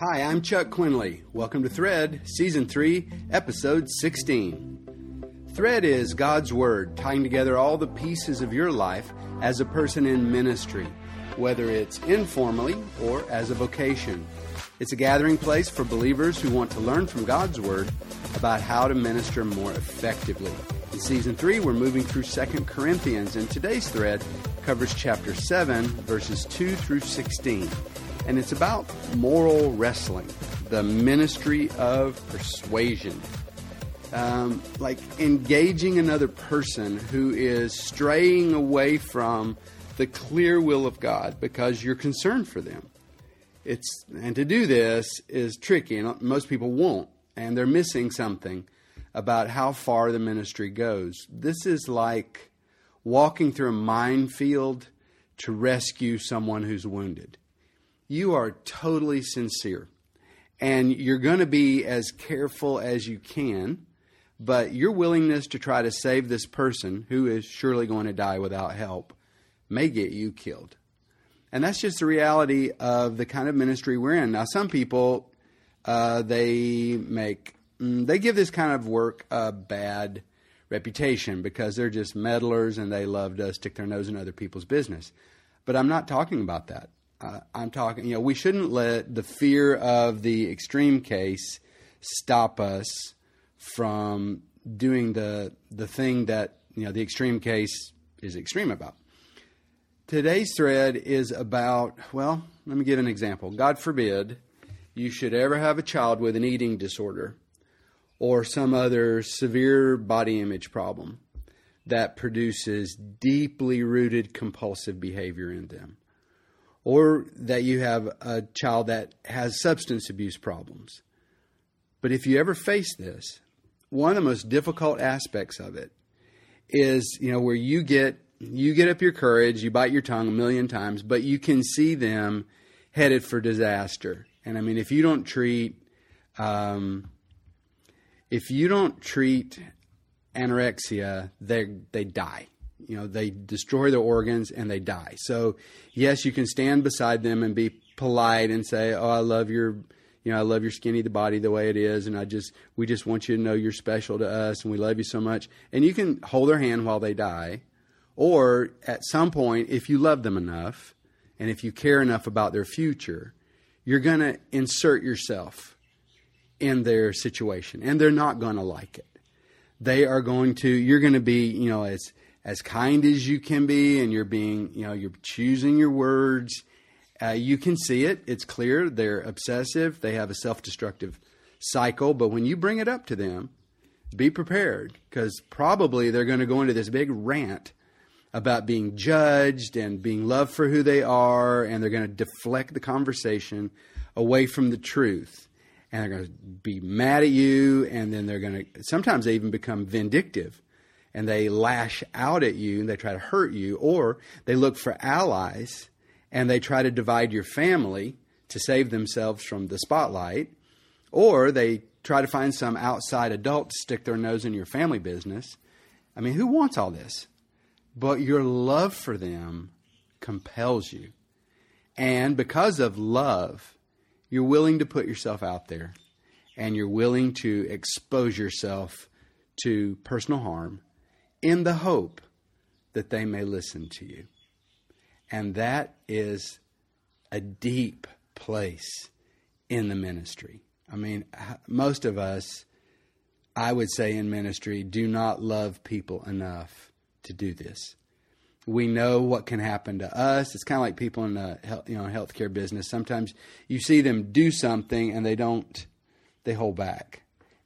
Hi, I'm Chuck Quinley. Welcome to Thread, Season 3, Episode 16. Thread is God's Word, tying together all the pieces of your life as a person in ministry, whether it's informally or as a vocation. It's a gathering place for believers who want to learn from God's Word about how to minister more effectively. In Season 3, we're moving through 2 Corinthians, and today's thread covers chapter 7, verses 2 through 16 and it's about moral wrestling, the ministry of persuasion. Um, like engaging another person who is straying away from the clear will of God because you're concerned for them. It's and to do this is tricky, and most people won't, and they're missing something about how far the ministry goes. This is like walking through a minefield to rescue someone who's wounded you are totally sincere and you're going to be as careful as you can, but your willingness to try to save this person who is surely going to die without help may get you killed. And that's just the reality of the kind of ministry we're in. Now, some people, uh, they make, mm, they give this kind of work a bad reputation because they're just meddlers and they love to stick their nose in other people's business. But I'm not talking about that uh, I'm talking, you know, we shouldn't let the fear of the extreme case stop us from doing the the thing that you know the extreme case is extreme about. Today's thread is about well, let me give an example. God forbid you should ever have a child with an eating disorder or some other severe body image problem that produces deeply rooted compulsive behavior in them or that you have a child that has substance abuse problems. But if you ever face this, one of the most difficult aspects of it is, you know, where you get you get up your courage, you bite your tongue a million times, but you can see them headed for disaster. And I mean, if you don't treat um, if you don't treat anorexia, they they die you know they destroy their organs and they die. So yes you can stand beside them and be polite and say oh i love your you know i love your skinny the body the way it is and i just we just want you to know you're special to us and we love you so much. And you can hold their hand while they die or at some point if you love them enough and if you care enough about their future you're going to insert yourself in their situation and they're not going to like it. They are going to you're going to be you know as as kind as you can be and you're being, you know, you're choosing your words. Uh, you can see it. It's clear. They're obsessive. They have a self destructive cycle. But when you bring it up to them, be prepared because probably they're going to go into this big rant about being judged and being loved for who they are. And they're going to deflect the conversation away from the truth. And they're going to be mad at you. And then they're going to, sometimes they even become vindictive and they lash out at you and they try to hurt you, or they look for allies and they try to divide your family to save themselves from the spotlight, or they try to find some outside adult to stick their nose in your family business. I mean, who wants all this? But your love for them compels you. And because of love, you're willing to put yourself out there and you're willing to expose yourself to personal harm in the hope that they may listen to you. And that is a deep place in the ministry. I mean, most of us, I would say in ministry, do not love people enough to do this. We know what can happen to us. It's kind of like people in the you know healthcare business. Sometimes you see them do something and they don't, they hold back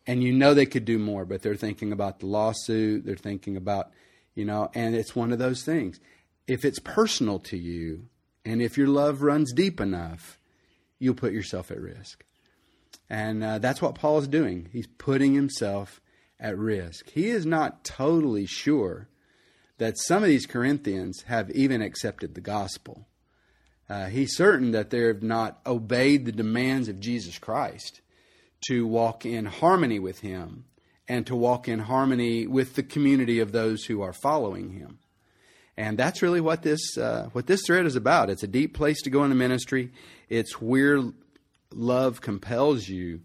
and you know they could do more, but they're thinking about the lawsuit. They're thinking about, you know, and it's one of those things. If it's personal to you, and if your love runs deep enough, you'll put yourself at risk. And uh, that's what Paul is doing. He's putting himself at risk. He is not totally sure that some of these Corinthians have even accepted the gospel. Uh, he's certain that they have not obeyed the demands of Jesus Christ to walk in harmony with Him and to walk in harmony with the community of those who are following Him. And that's really what this uh, what this thread is about. It's a deep place to go in the ministry. It's we're love compels you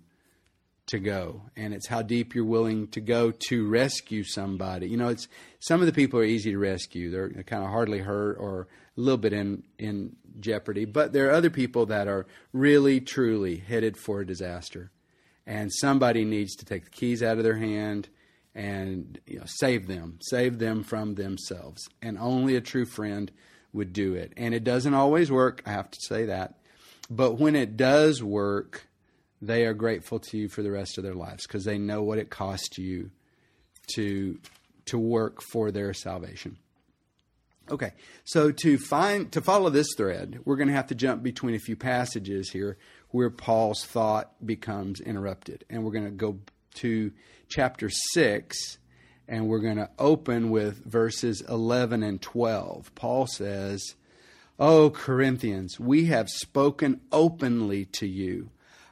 to go, and it's how deep you're willing to go to rescue somebody. You know, it's some of the people are easy to rescue; they're kind of hardly hurt or a little bit in in jeopardy, but there are other people that are really truly headed for a disaster, and somebody needs to take the keys out of their hand and you know, save them, save them from themselves, and only a true friend would do it. And it doesn't always work; I have to say that, but when it does work they are grateful to you for the rest of their lives because they know what it cost you to to work for their salvation. Okay, so to find to follow this thread, we're going to have to jump between a few passages here where Paul's thought becomes interrupted, and we're going to go to chapter six, and we're going to open with verses eleven and twelve. Paul says, "O Corinthians, we have spoken openly to you."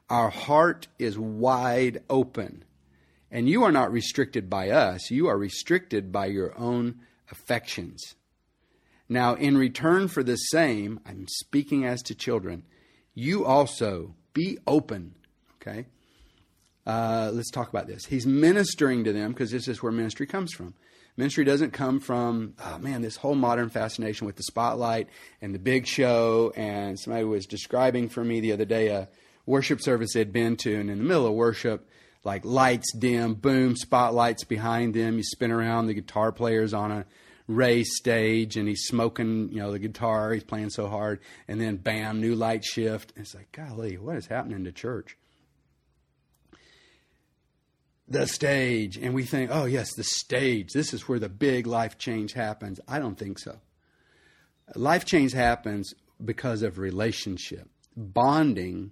Our heart is wide open. And you are not restricted by us, you are restricted by your own affections. Now, in return for the same, I'm speaking as to children, you also be open. Okay? Uh, let's talk about this. He's ministering to them because this is where ministry comes from. Ministry doesn't come from, oh man, this whole modern fascination with the spotlight and the big show. And somebody was describing for me the other day a worship service they'd been to, and in the middle of worship, like lights dim, boom, spotlights behind them. You spin around, the guitar player's on a raised stage, and he's smoking, you know, the guitar. He's playing so hard, and then bam, new light shift. And it's like, golly, what is happening to church? The stage, and we think, oh yes, the stage. This is where the big life change happens. I don't think so. Life change happens because of relationship. Bonding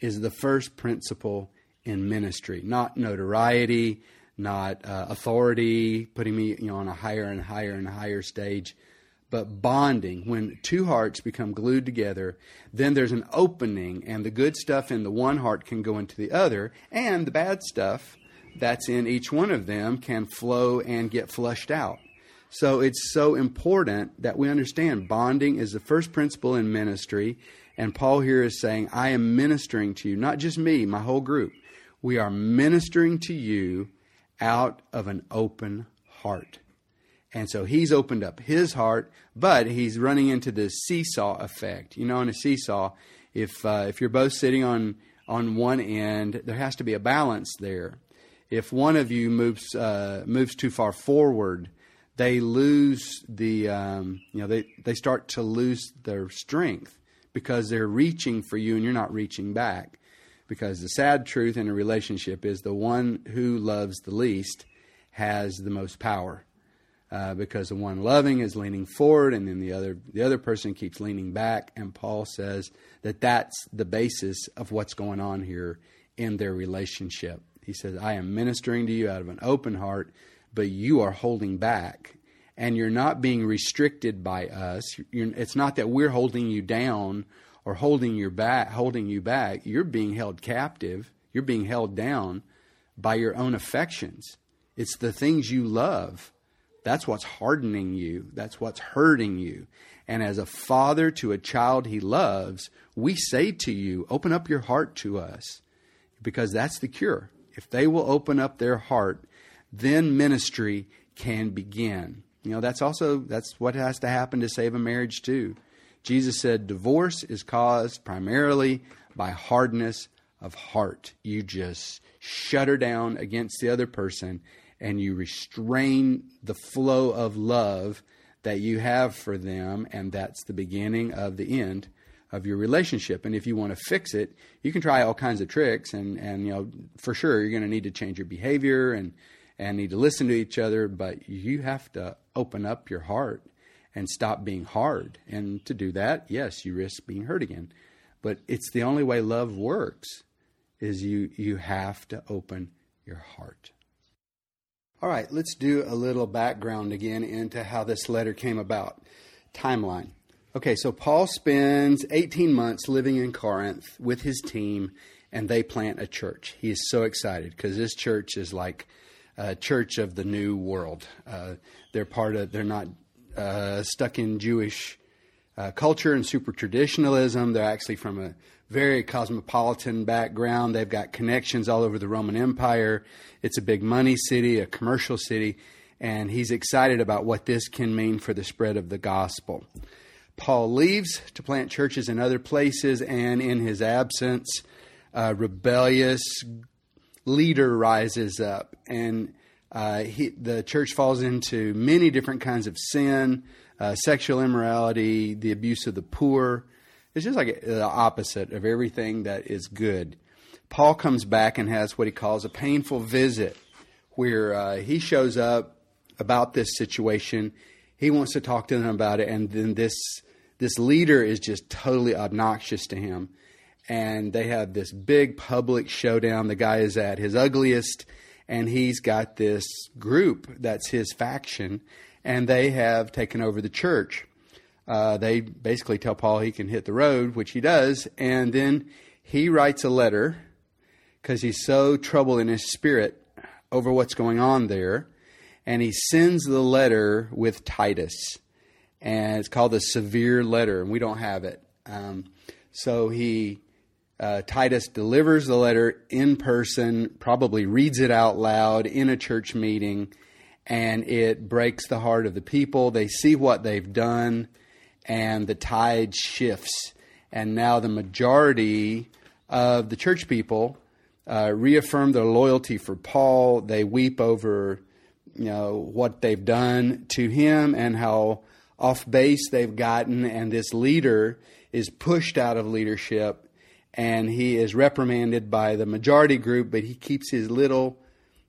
is the first principle in ministry, not notoriety, not uh, authority, putting me you know, on a higher and higher and higher stage, but bonding. When two hearts become glued together, then there's an opening, and the good stuff in the one heart can go into the other, and the bad stuff that's in each one of them can flow and get flushed out. So it's so important that we understand bonding is the first principle in ministry and Paul here is saying, I am ministering to you, not just me, my whole group. We are ministering to you out of an open heart. And so he's opened up his heart, but he's running into the seesaw effect. You know, in a seesaw, if uh, if you're both sitting on on one end, there has to be a balance there. If one of you moves uh, moves too far forward, they lose the um, you know they they start to lose their strength because they're reaching for you and you're not reaching back. Because the sad truth in a relationship is the one who loves the least has the most power. Uh, because the one loving is leaning forward and then the other the other person keeps leaning back and Paul says that that's the basis of what's going on here in their relationship. He says I am ministering to you out of an open heart but you are holding back and you're not being restricted by us. You're, it's not that we're holding you down or holding your back, holding you back. You're being held captive. You're being held down by your own affections. It's the things you love. That's what's hardening you. That's what's hurting you. And as a father to a child he loves, we say to you, open up your heart to us because that's the cure. If they will open up their heart, then ministry can begin. You know, that's also that's what has to happen to save a marriage too. Jesus said divorce is caused primarily by hardness of heart. You just shut her down against the other person and you restrain the flow of love that you have for them and that's the beginning of the end of your relationship. And if you want to fix it, you can try all kinds of tricks and and you know, for sure you're going to need to change your behavior and and need to listen to each other, but you have to open up your heart and stop being hard. And to do that, yes, you risk being hurt again. But it's the only way love works is you you have to open your heart. All right, let's do a little background again into how this letter came about. Timeline. Okay, so Paul spends 18 months living in Corinth with his team and they plant a church. He is so excited because this church is like a church of the new world. Uh, they're part of. They're not uh, stuck in Jewish uh, culture and super traditionalism. They're actually from a very cosmopolitan background. They've got connections all over the Roman Empire. It's a big money city, a commercial city, and he's excited about what this can mean for the spread of the gospel. Paul leaves to plant churches in other places, and in his absence, a rebellious leader rises up, and uh, he, the church falls into many different kinds of sin, uh, sexual immorality, the abuse of the poor. It's just like the opposite of everything that is good. Paul comes back and has what he calls a painful visit, where uh, he shows up about this situation. He wants to talk to them about it, and then this this leader is just totally obnoxious to him. And they have this big public showdown. The guy is at his ugliest, and he's got this group that's his faction, and they have taken over the church. Uh, they basically tell Paul he can hit the road, which he does, and then he writes a letter because he's so troubled in his spirit over what's going on there, and he sends the letter with Titus and it's called the severe letter, and we don't have it. Um, so he uh, Titus delivers the letter in person, probably reads it out loud in a church meeting, and it breaks the heart of the people. They see what they've done, and the tide shifts. And now the majority of the church people uh, reaffirm their loyalty for Paul. They weep over, you know, what they've done to him and how off base they've gotten, and this leader is pushed out of leadership and he is reprimanded by the majority group, but he keeps his little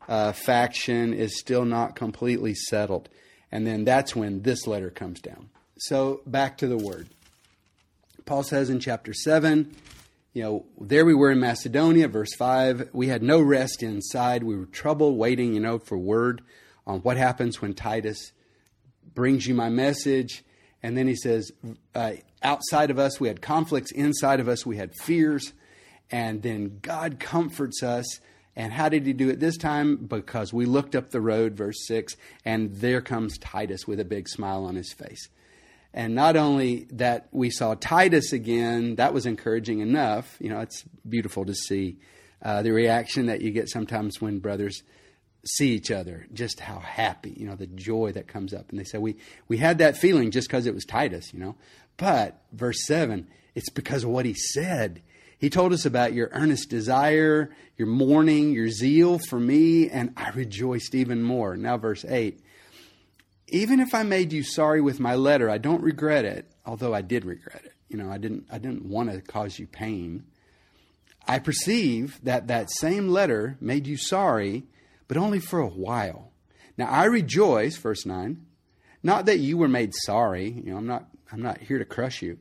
uh, faction is still not completely settled. And then that's when this letter comes down. So back to the word. Paul says in chapter 7, you know, there we were in Macedonia, verse 5. We had no rest inside. We were troubled, waiting, you know, for word on what happens when Titus brings you my message. And then he says, uh, outside of us, we had conflicts. Inside of us, we had fears. And then God comforts us. And how did he do it this time? Because we looked up the road, verse 6, and there comes Titus with a big smile on his face. And not only that we saw Titus again, that was encouraging enough. You know, it's beautiful to see uh, the reaction that you get sometimes when brothers see each other, just how happy, you know, the joy that comes up. And they say, we, we had that feeling just because it was Titus, you know. But, verse 7, it's because of what he said. He told us about your earnest desire, your mourning, your zeal for me, and I rejoiced even more. Now, verse 8. Even if I made you sorry with my letter, I don't regret it, although I did regret it. You know, I didn't, I didn't want to cause you pain. I perceive that that same letter made you sorry, but only for a while. Now I rejoice, verse 9, not that you were made sorry. You know, I'm not, I'm not here to crush you.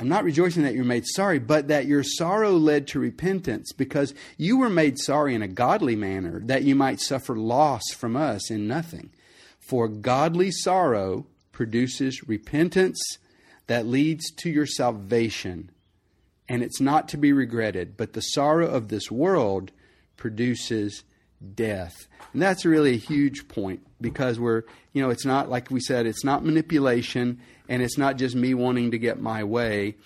I'm not rejoicing that you're made sorry, but that your sorrow led to repentance, because you were made sorry in a godly manner, that you might suffer loss from us in nothing. For godly sorrow produces repentance that leads to your salvation, and it's not to be regretted, but the sorrow of this world produces death. And that's really a huge point because we're, you know, it's not, like we said, it's not manipulation and it's not just me wanting to get my way.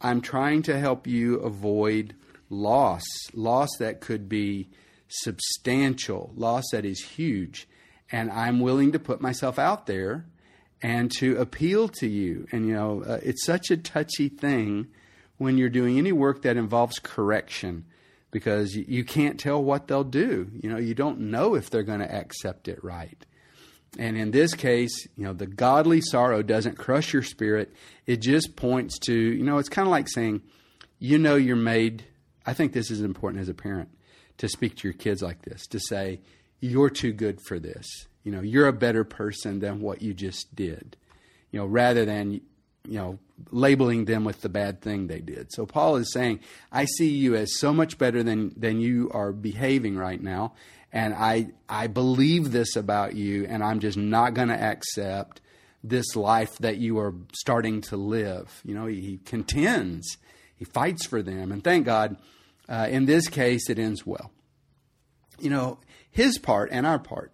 I'm trying to help you avoid loss, loss that could be substantial, loss that is huge. And I'm willing to put myself out there and to appeal to you. And, you know, uh, it's such a touchy thing when you're doing any work that involves correction because you, you can't tell what they'll do. You know, you don't know if they're going to accept it right. And in this case, you know, the godly sorrow doesn't crush your spirit. It just points to, you know, it's kind of like saying, you know, you're made. I think this is important as a parent to speak to your kids like this, to say, you're too good for this. You know, you're a better person than what you just did. You know, rather than, you know, labeling them with the bad thing they did. So Paul is saying, I see you as so much better than, than you are behaving right now. And I, I believe this about you, and I'm just not going to accept this life that you are starting to live. You know, he, he contends, he fights for them. And thank God, uh, in this case, it ends well. You know, his part and our part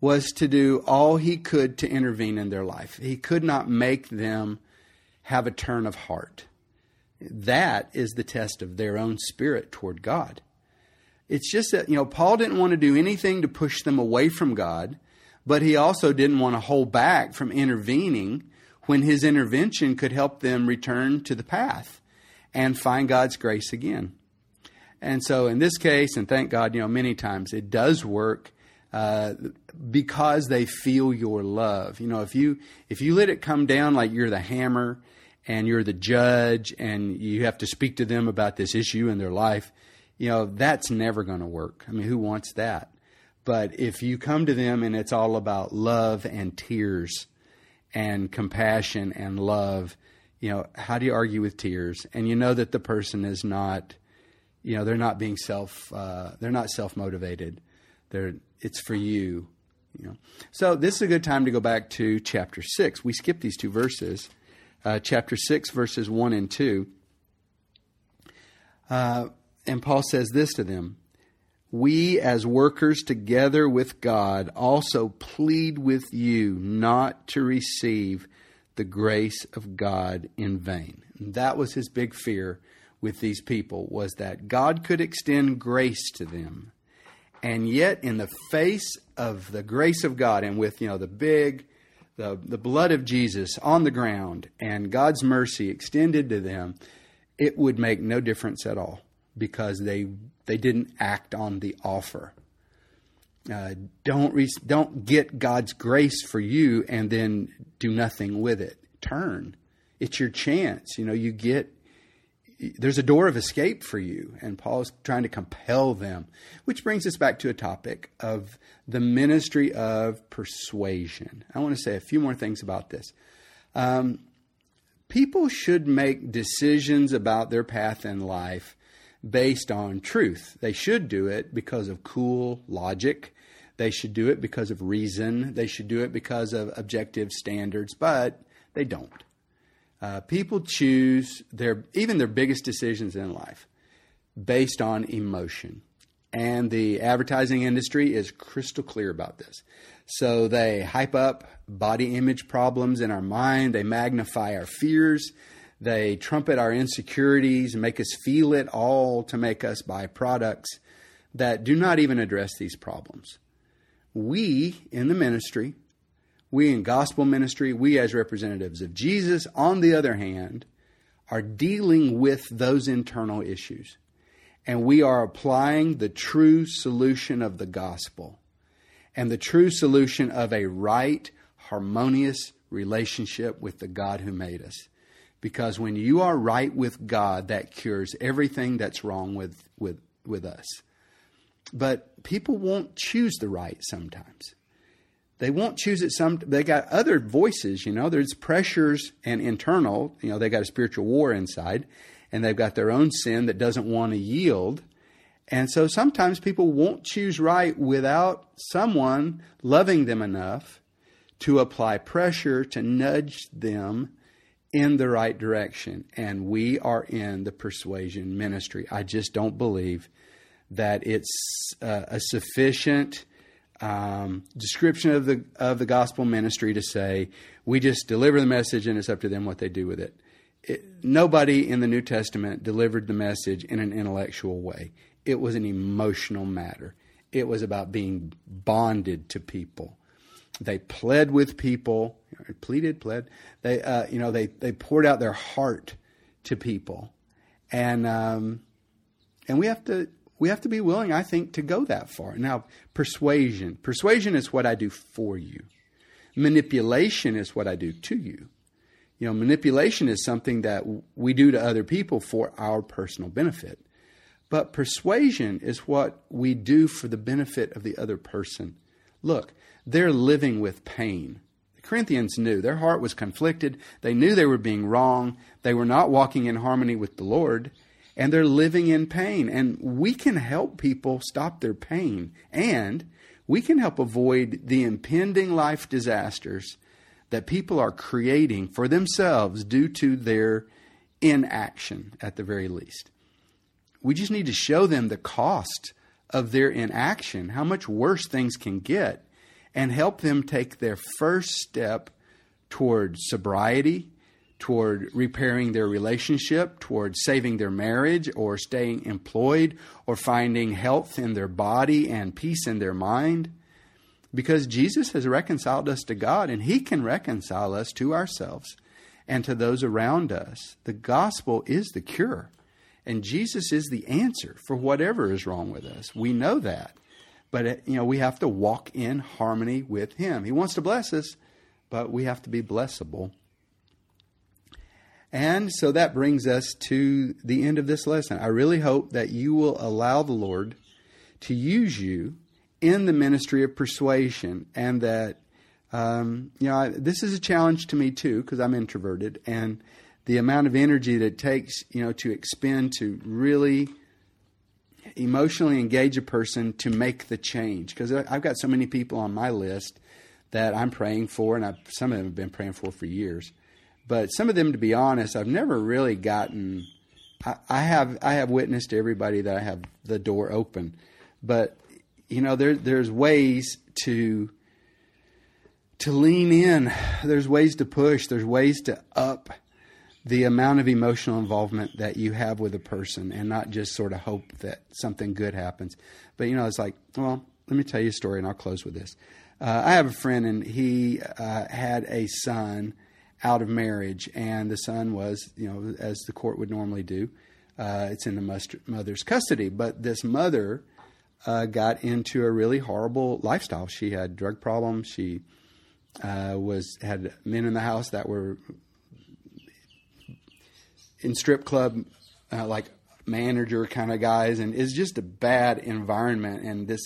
was to do all he could to intervene in their life. He could not make them have a turn of heart. That is the test of their own spirit toward God. It's just that, you know, Paul didn't want to do anything to push them away from God, but he also didn't want to hold back from intervening when his intervention could help them return to the path and find God's grace again. And so in this case, and thank God, you know, many times it does work uh, because they feel your love. You know, if you if you let it come down like you're the hammer and you're the judge and you have to speak to them about this issue in their life, you know, that's never going to work. I mean, who wants that? But if you come to them and it's all about love and tears and compassion and love, you know, how do you argue with tears? And you know that the person is not, you know, they're not being self, uh, they're not self motivated. They're, it's for you, you know. So this is a good time to go back to chapter six. We skipped these two verses, uh, chapter six, verses one and two. Uh, and Paul says this to them We, as workers together with God, also plead with you not to receive the grace of God in vain. And that was his big fear with these people was that God could extend grace to them. And yet in the face of the grace of God and with, you know, the big the, the blood of Jesus on the ground and God's mercy extended to them, it would make no difference at all because they they didn't act on the offer. Uh, don't re- don't get God's grace for you and then do nothing with it. Turn. It's your chance. You know, you get there's a door of escape for you, and Paul's trying to compel them, which brings us back to a topic of the ministry of persuasion. I want to say a few more things about this. Um, people should make decisions about their path in life based on truth. They should do it because of cool logic. They should do it because of reason. They should do it because of objective standards, but they don't. Uh, people choose their even their biggest decisions in life based on emotion, and the advertising industry is crystal clear about this. So they hype up body image problems in our mind. They magnify our fears. They trumpet our insecurities and make us feel it all to make us buy products that do not even address these problems. We in the ministry, we in gospel ministry, we as representatives of Jesus, on the other hand, are dealing with those internal issues. And we are applying the true solution of the gospel and the true solution of a right, harmonious relationship with the God who made us. Because when you are right with God, that cures everything that's wrong with, with, with us. But people won't choose the right sometimes. They won't choose it some they got other voices, you know, there's pressures and internal, you know, they got a spiritual war inside and they've got their own sin that doesn't want to yield. And so sometimes people won't choose right without someone loving them enough to apply pressure to nudge them in the right direction. And we are in the persuasion ministry. I just don't believe that it's uh, a sufficient um, description of the of the gospel ministry to say we just deliver the message and it's up to them what they do with it. it. Nobody in the New Testament delivered the message in an intellectual way. It was an emotional matter. It was about being bonded to people. They pled with people, pleaded, pled. They, uh, you know, they they poured out their heart to people, and um, and we have to we have to be willing, I think, to go that far. Now, persuasion, persuasion is what I do for you. Manipulation is what I do to you. You know, manipulation is something that we do to other people for our personal benefit. But persuasion is what we do for the benefit of the other person. Look, they're living with pain. The Corinthians knew their heart was conflicted. They knew they were being wrong. They were not walking in harmony with the Lord, and they're living in pain. And we can help people stop their pain, and we can help avoid the impending life disasters that people are creating for themselves due to their inaction, at the very least. We just need to show them the cost of their inaction, how much worse things can get and help them take their first step toward sobriety, toward repairing their relationship, toward saving their marriage, or staying employed, or finding health in their body and peace in their mind. Because Jesus has reconciled us to God, and He can reconcile us to ourselves and to those around us. The gospel is the cure, and Jesus is the answer for whatever is wrong with us. We know that. But uh, you know, we have to walk in harmony with him. He wants to bless us, but we have to be blessable. And so that brings us to the end of this lesson. I really hope that you will allow the Lord to use you in the ministry of persuasion and that um, you know I, this is a challenge to me too because i'm introverted and the amount of energy that it takes you know to expend to really emotionally engage a person to make the change because i've got so many people on my list that i'm praying for and I've, some of them have been praying for for years but some of them to be honest i've never really gotten I, I have i have witnessed to everybody that i have the door open. But you know there there's ways to to lean in. There's ways to push. There's ways to up the amount of emotional involvement that you have with a person and not just sort of hope that something good happens. But you know it's like well let me tell you a story and i'll close with this. Uh, i have a friend and he uh, had a son out of marriage and the son was you know as the court would normally do uh, it's in the mother's custody but this mother uh, got into a really horrible lifestyle. She had drug problems. She uh, was had men in the house that were in strip club, uh, like manager kind of guys, and it's just a bad environment. And this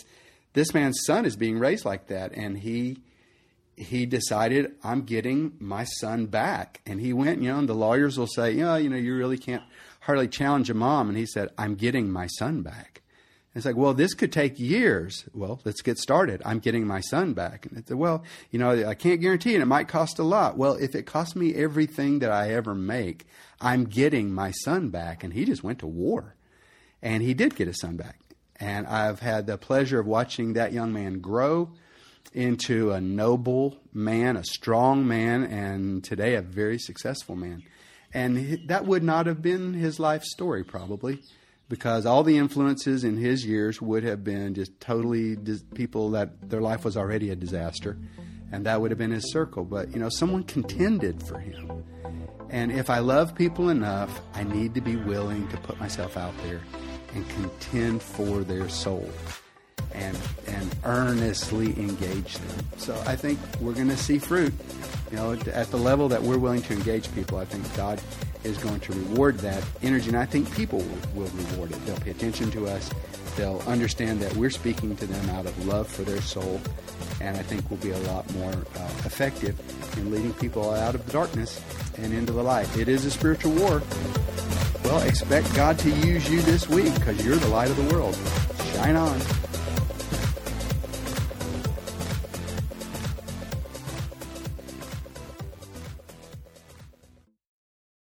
this man's son is being raised like that, and he he decided I'm getting my son back, and he went. You know, and the lawyers will say, you know, you know, you really can't hardly challenge a mom, and he said, I'm getting my son back. And It's like, well, this could take years. Well, let's get started. I'm getting my son back. And it's well, you know, I can't guarantee it. It might cost a lot. Well, if it costs me everything that I ever make, I'm getting my son back. And he just went to war. And he did get his son back. And I've had the pleasure of watching that young man grow into a noble man, a strong man, and today a very successful man. And that would not have been his life story, probably because all the influences in his years would have been just totally dis- people that their life was already a disaster, and that would have been his circle. But you know, someone contended for him, and if I love people enough, I need to be willing to put myself out there and contend for their soul. And, and earnestly engage them. So I think we're going to see fruit. You know, at the level that we're willing to engage people, I think God is going to reward that energy. And I think people will, will reward it. They'll pay attention to us. They'll understand that we're speaking to them out of love for their soul. And I think we'll be a lot more uh, effective in leading people out of the darkness and into the light. It is a spiritual war. Well, expect God to use you this week because you're the light of the world. Shine on.